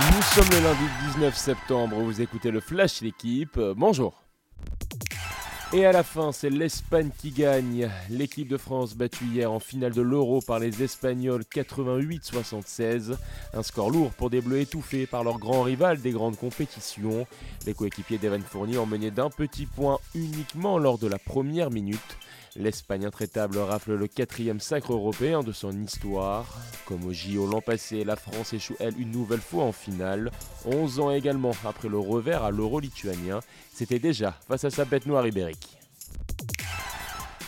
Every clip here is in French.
Nous sommes le lundi 19 septembre, vous écoutez le Flash l'équipe, euh, bonjour. Et à la fin, c'est l'Espagne qui gagne. L'équipe de France battue hier en finale de l'Euro par les Espagnols 88-76. Un score lourd pour des Bleus étouffés par leur grand rival des grandes compétitions. Les coéquipiers d'Evan Fournier ont mené d'un petit point uniquement lors de la première minute. L'Espagne intraitable rafle le quatrième sacre européen de son histoire. Comme au JO l'an passé, la France échoue elle une nouvelle fois en finale. 11 ans également après le revers à l'euro lituanien. C'était déjà face à sa bête noire ibérique.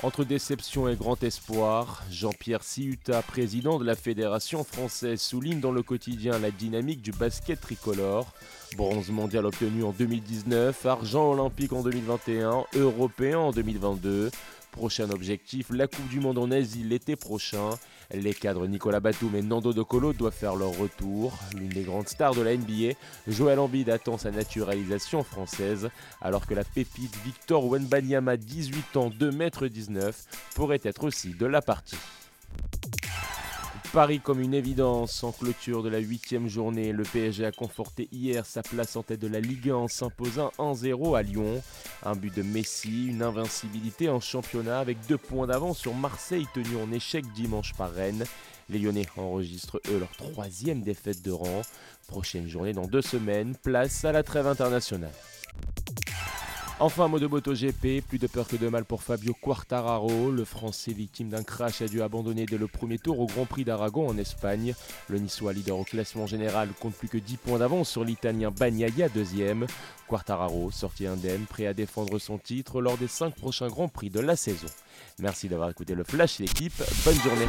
Entre déception et grand espoir, Jean-Pierre Siuta, président de la Fédération française, souligne dans le quotidien la dynamique du basket tricolore. Bronze mondial obtenu en 2019, argent olympique en 2021, européen en 2022. Prochain objectif, la Coupe du Monde en Asie l'été prochain. Les cadres Nicolas Batum et Nando De Colo doivent faire leur retour. L'une des grandes stars de la NBA, Joël Embiid attend sa naturalisation française, alors que la pépite Victor Wenbanyama, 18 ans, 2m19, pourrait être aussi de la partie. Paris comme une évidence en clôture de la huitième journée. Le PSG a conforté hier sa place en tête de la Ligue 1 en s'imposant 1-0 à Lyon. Un but de Messi, une invincibilité en championnat avec deux points d'avance sur Marseille tenu en échec dimanche par Rennes. Les Lyonnais enregistrent eux leur troisième défaite de rang. Prochaine journée dans deux semaines, place à la trêve internationale. Enfin, mot de moto GP, plus de peur que de mal pour Fabio Quartararo. Le Français victime d'un crash a dû abandonner dès le premier tour au Grand Prix d'Aragon en Espagne. Le Niçois leader au classement général compte plus que 10 points d'avance sur l'Italien Bagnaia deuxième. Quartararo, sorti indemne, prêt à défendre son titre lors des 5 prochains Grands Prix de la saison. Merci d'avoir écouté le Flash l'équipe, bonne journée.